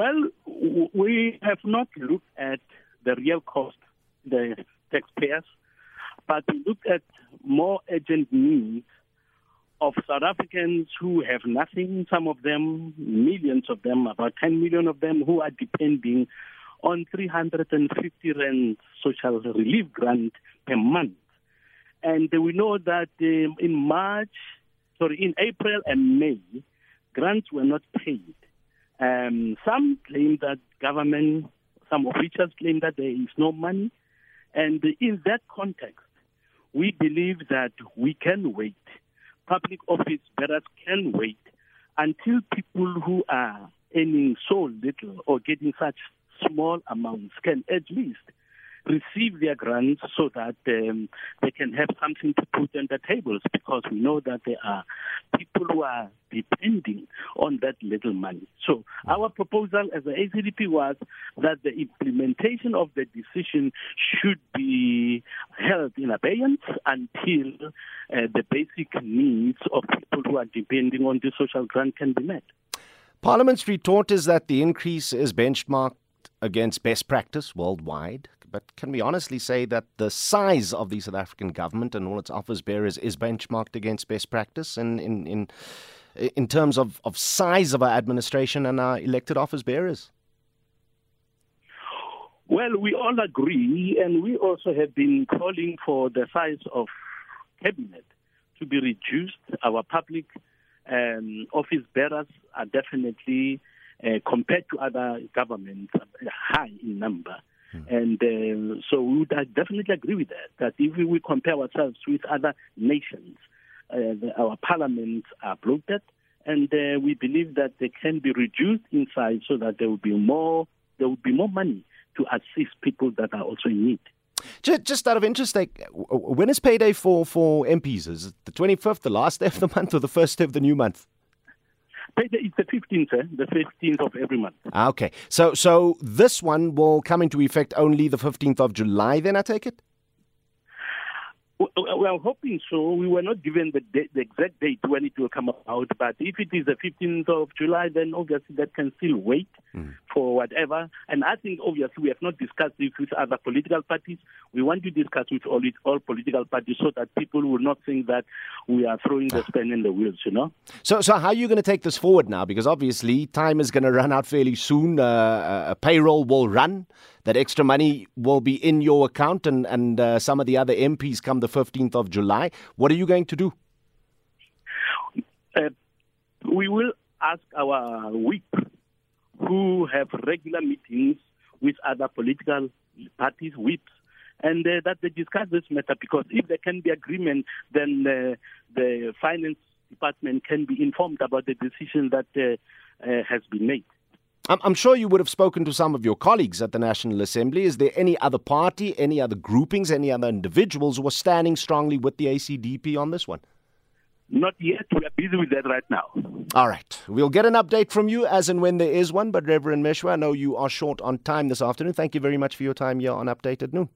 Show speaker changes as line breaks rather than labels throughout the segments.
Well, we have not looked at the real cost, the taxpayers, but we looked at more urgent needs of South Africans who have nothing, some of them, millions of them, about 10 million of them, who are depending on 350 rand social relief grant per month. And we know that um, in March, sorry, in April and May, grants were not paid. Um, some claim that government, some officials claim that there is no money. And in that context, we believe that we can wait. Public office bearers can wait until people who are earning so little or getting such small amounts can at least receive their grants so that um, they can have something to put on the tables because we know that there are people who are depending on that little money. So our proposal as the ACDP was that the implementation of the decision should be held in abeyance until uh, the basic needs of people who are depending on the social grant can be met.
Parliament's retort is that the increase is benchmarked against best practice worldwide. But can we honestly say that the size of the South African government and all its office bearers is benchmarked against best practice in, in, in, in terms of, of size of our administration and our elected office bearers?
Well, we all agree, and we also have been calling for the size of cabinet to be reduced. Our public um, office bearers are definitely, uh, compared to other governments, high in number. Mm. And uh, so we would definitely agree with that, that if we compare ourselves with other nations, uh, the, our parliaments are bloated, and uh, we believe that they can be reduced in size so that there will be more, there will be more money to assist people that are also in need.
Just out of interest, like, when is payday for, for MPs? Is it the 25th, the last day of the month, or the first day of the new month?
It's the 15th, eh? the 15th of every month.
Ah, okay. So, so this one will come into effect only the 15th of July, then I take it?
We are hoping so. We were not given the, date, the exact date when it will come out, but if it is the 15th of July, then obviously that can still wait mm. for whatever. And I think obviously we have not discussed this with other political parties. We want to discuss with all, all political parties so that people will not think that we are throwing the span in the wheels, you know.
So, so how are you going to take this forward now? Because obviously time is going to run out fairly soon. Uh, a payroll will run that extra money will be in your account and, and uh, some of the other MPs come the 15th of July. What are you going to do?
Uh, we will ask our whip, who have regular meetings with other political parties, whips, and uh, that they discuss this matter because if there can be agreement, then uh, the finance department can be informed about the decision that uh, uh, has been made.
I'm sure you would have spoken to some of your colleagues at the National Assembly. Is there any other party, any other groupings, any other individuals who are standing strongly with the ACDP on this one?
Not yet. We are busy with that right now.
All right. We'll get an update from you as and when there is one. But Reverend Meshoe, I know you are short on time this afternoon. Thank you very much for your time here on Update at Noon.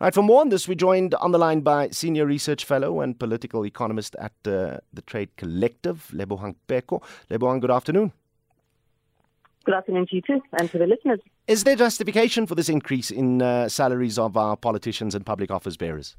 Right, for more on this, we're joined on the line by Senior Research Fellow and Political Economist at uh, the Trade Collective, Lebohang Pheko. Lebohang, good afternoon.
Good afternoon to you too, and to the listeners.
Is there justification for this increase in uh, salaries of our politicians and public office bearers?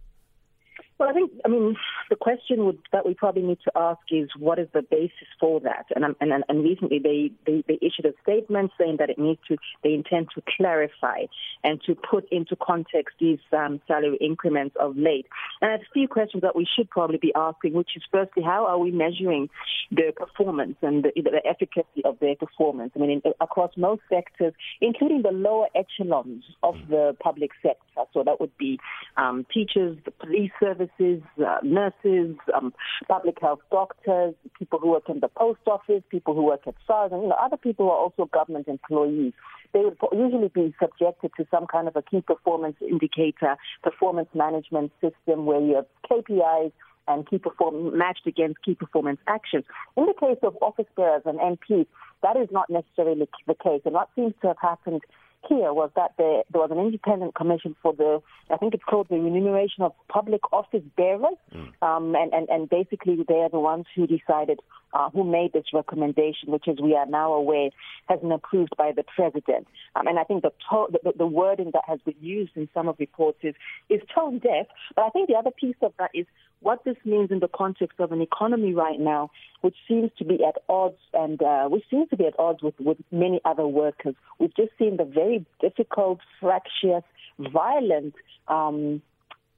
Well, I think, I mean, the question would, that we probably need to ask is what is the basis for that? And and, and recently they, they, they issued a statement saying that it needs to, they intend to clarify and to put into context these um, salary increments of late. And have a few questions that we should probably be asking, which is firstly, how are we measuring their performance and the, the efficacy of their performance? I mean, in, across most sectors, including the lower echelons of the public sector. So that would be um, teachers, the police service nurses, uh, nurses, um, public health doctors, people who work in the post office, people who work at SARS, and you know other people who are also government employees. They would usually be subjected to some kind of a key performance indicator, performance management system where you have KPIs and key perform matched against key performance actions. In the case of office bearers and MPs, that is not necessarily the case. And what seems to have happened here was that there, there was an independent commission for the, I think it's called the remuneration of public office bearers, mm. um, and, and, and basically they are the ones who decided uh, who made this recommendation, which, as we are now aware, has been approved by the president. Um, and I think the, to- the, the wording that has been used in some of the reports is, is tone deaf. But I think the other piece of that is what this means in the context of an economy right now, which seems to be at odds and uh, which seems to be at odds with, with many other workers. We've just seen the very difficult, fractious, violent um,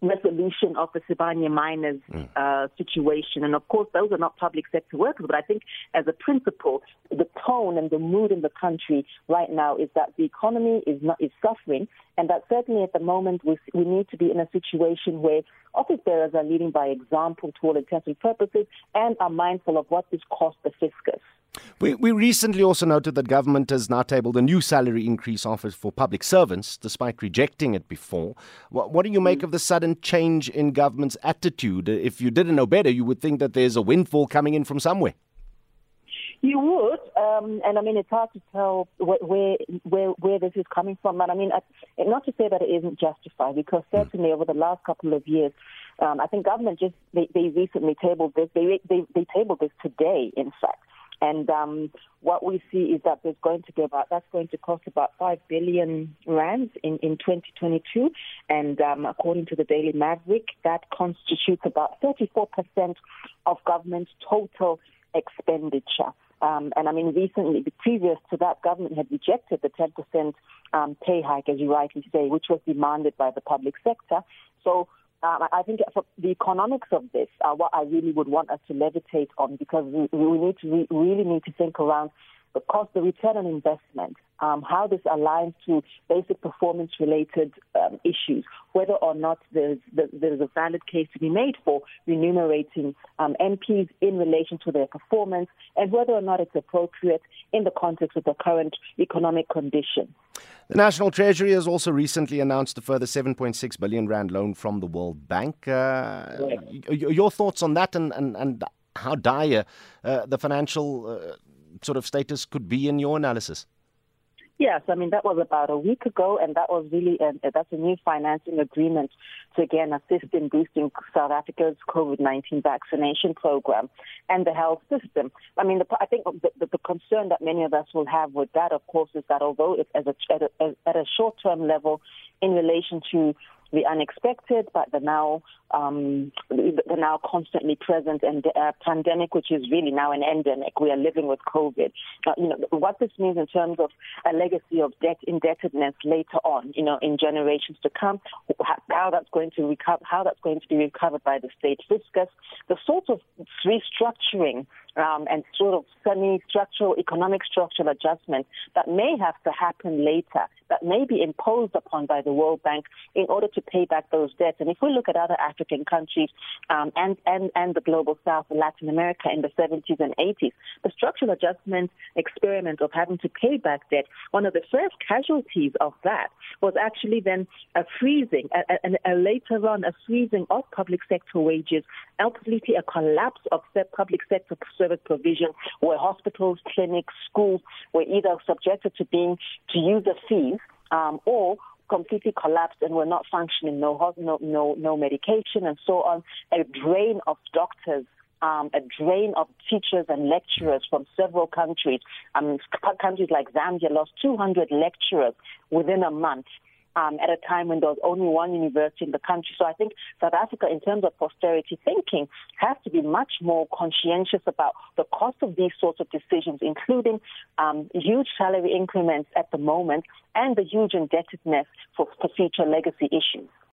resolution of the Sibanye miners mm. uh, situation. And of course, those are not public sector workers, but I think as a principle, the tone and the mood in the country right now is that the economy is not is suffering, and that certainly at the moment we, we need to be in a situation where office bearers are leading by example to all intents and purposes and are mindful of what this costs the fiscus.
We, we recently also noted that government has now tabled a new salary increase offer for public servants, despite rejecting it before. What, what do you make of the sudden change in government's attitude? If you didn't know better, you would think that there's a windfall coming in from somewhere.
You would, um, and I mean it's hard to tell where where where this is coming from. But I mean, not to say that it isn't justified, because mm. certainly over the last couple of years, um, I think government just they, they recently tabled this. They, they they tabled this today, in fact. And um, what we see is that there's going to be about that's going to cost about five billion rands in, in 2022, and um, according to the Daily Maverick, that constitutes about 34 percent of government's total expenditure. Um, and I mean, recently, previous to that, government had rejected the 10% um, pay hike, as you rightly say, which was demanded by the public sector. So um, I think the economics of this are what I really would want us to levitate on because we, we need to re- really need to think around the cost, the return on investment, um, how this aligns to basic performance related um, issues, whether or not there's, there's a valid case to be made for remunerating um, MPs in relation to their performance, and whether or not it's appropriate in the context of the current economic condition.
The National Treasury has also recently announced a further 7.6 billion rand loan from the World Bank. Uh, your thoughts on that and, and, and how dire uh, the financial uh, sort of status could be in your analysis?
Yes, I mean that was about a week ago, and that was really a, that's a new financing agreement to again assist in boosting South Africa's COVID-19 vaccination program and the health system. I mean, the, I think the, the, concern that many of us will have with that, of course, is that although it's as a, at a, at a short-term level in relation to the unexpected, but the now um, the now constantly present and uh, pandemic, which is really now an endemic. We are living with COVID. You know what this means in terms of a legacy of debt indebtedness later on. You know, in generations to come, how that's going to recover, how that's going to be recovered by the state fiscus, the sort of restructuring um, and sort of semi-structural economic structural adjustments that may have to happen later, that may be imposed upon by the World Bank in order to pay back those debts. And if we look at other African countries um, and, and, and the global South and Latin America in the 70s and 80s, the structural adjustment experiment of having to pay back debt, one of the first casualties of that was actually then a freezing, a, a, a later on a freezing of public sector wages, ultimately a collapse of public sector service provision where hospitals, clinics, schools were either subjected to being to use the fees um, or completely collapsed and were not functioning, no, no, no, no medication and so on, a drain of doctors um, a drain of teachers and lecturers from several countries. Um, countries like Zambia lost 200 lecturers within a month um, at a time when there was only one university in the country. So I think South Africa, in terms of posterity thinking, has to be much more conscientious about the cost of these sorts of decisions, including um, huge salary increments at the moment and the huge indebtedness for, for future legacy issues.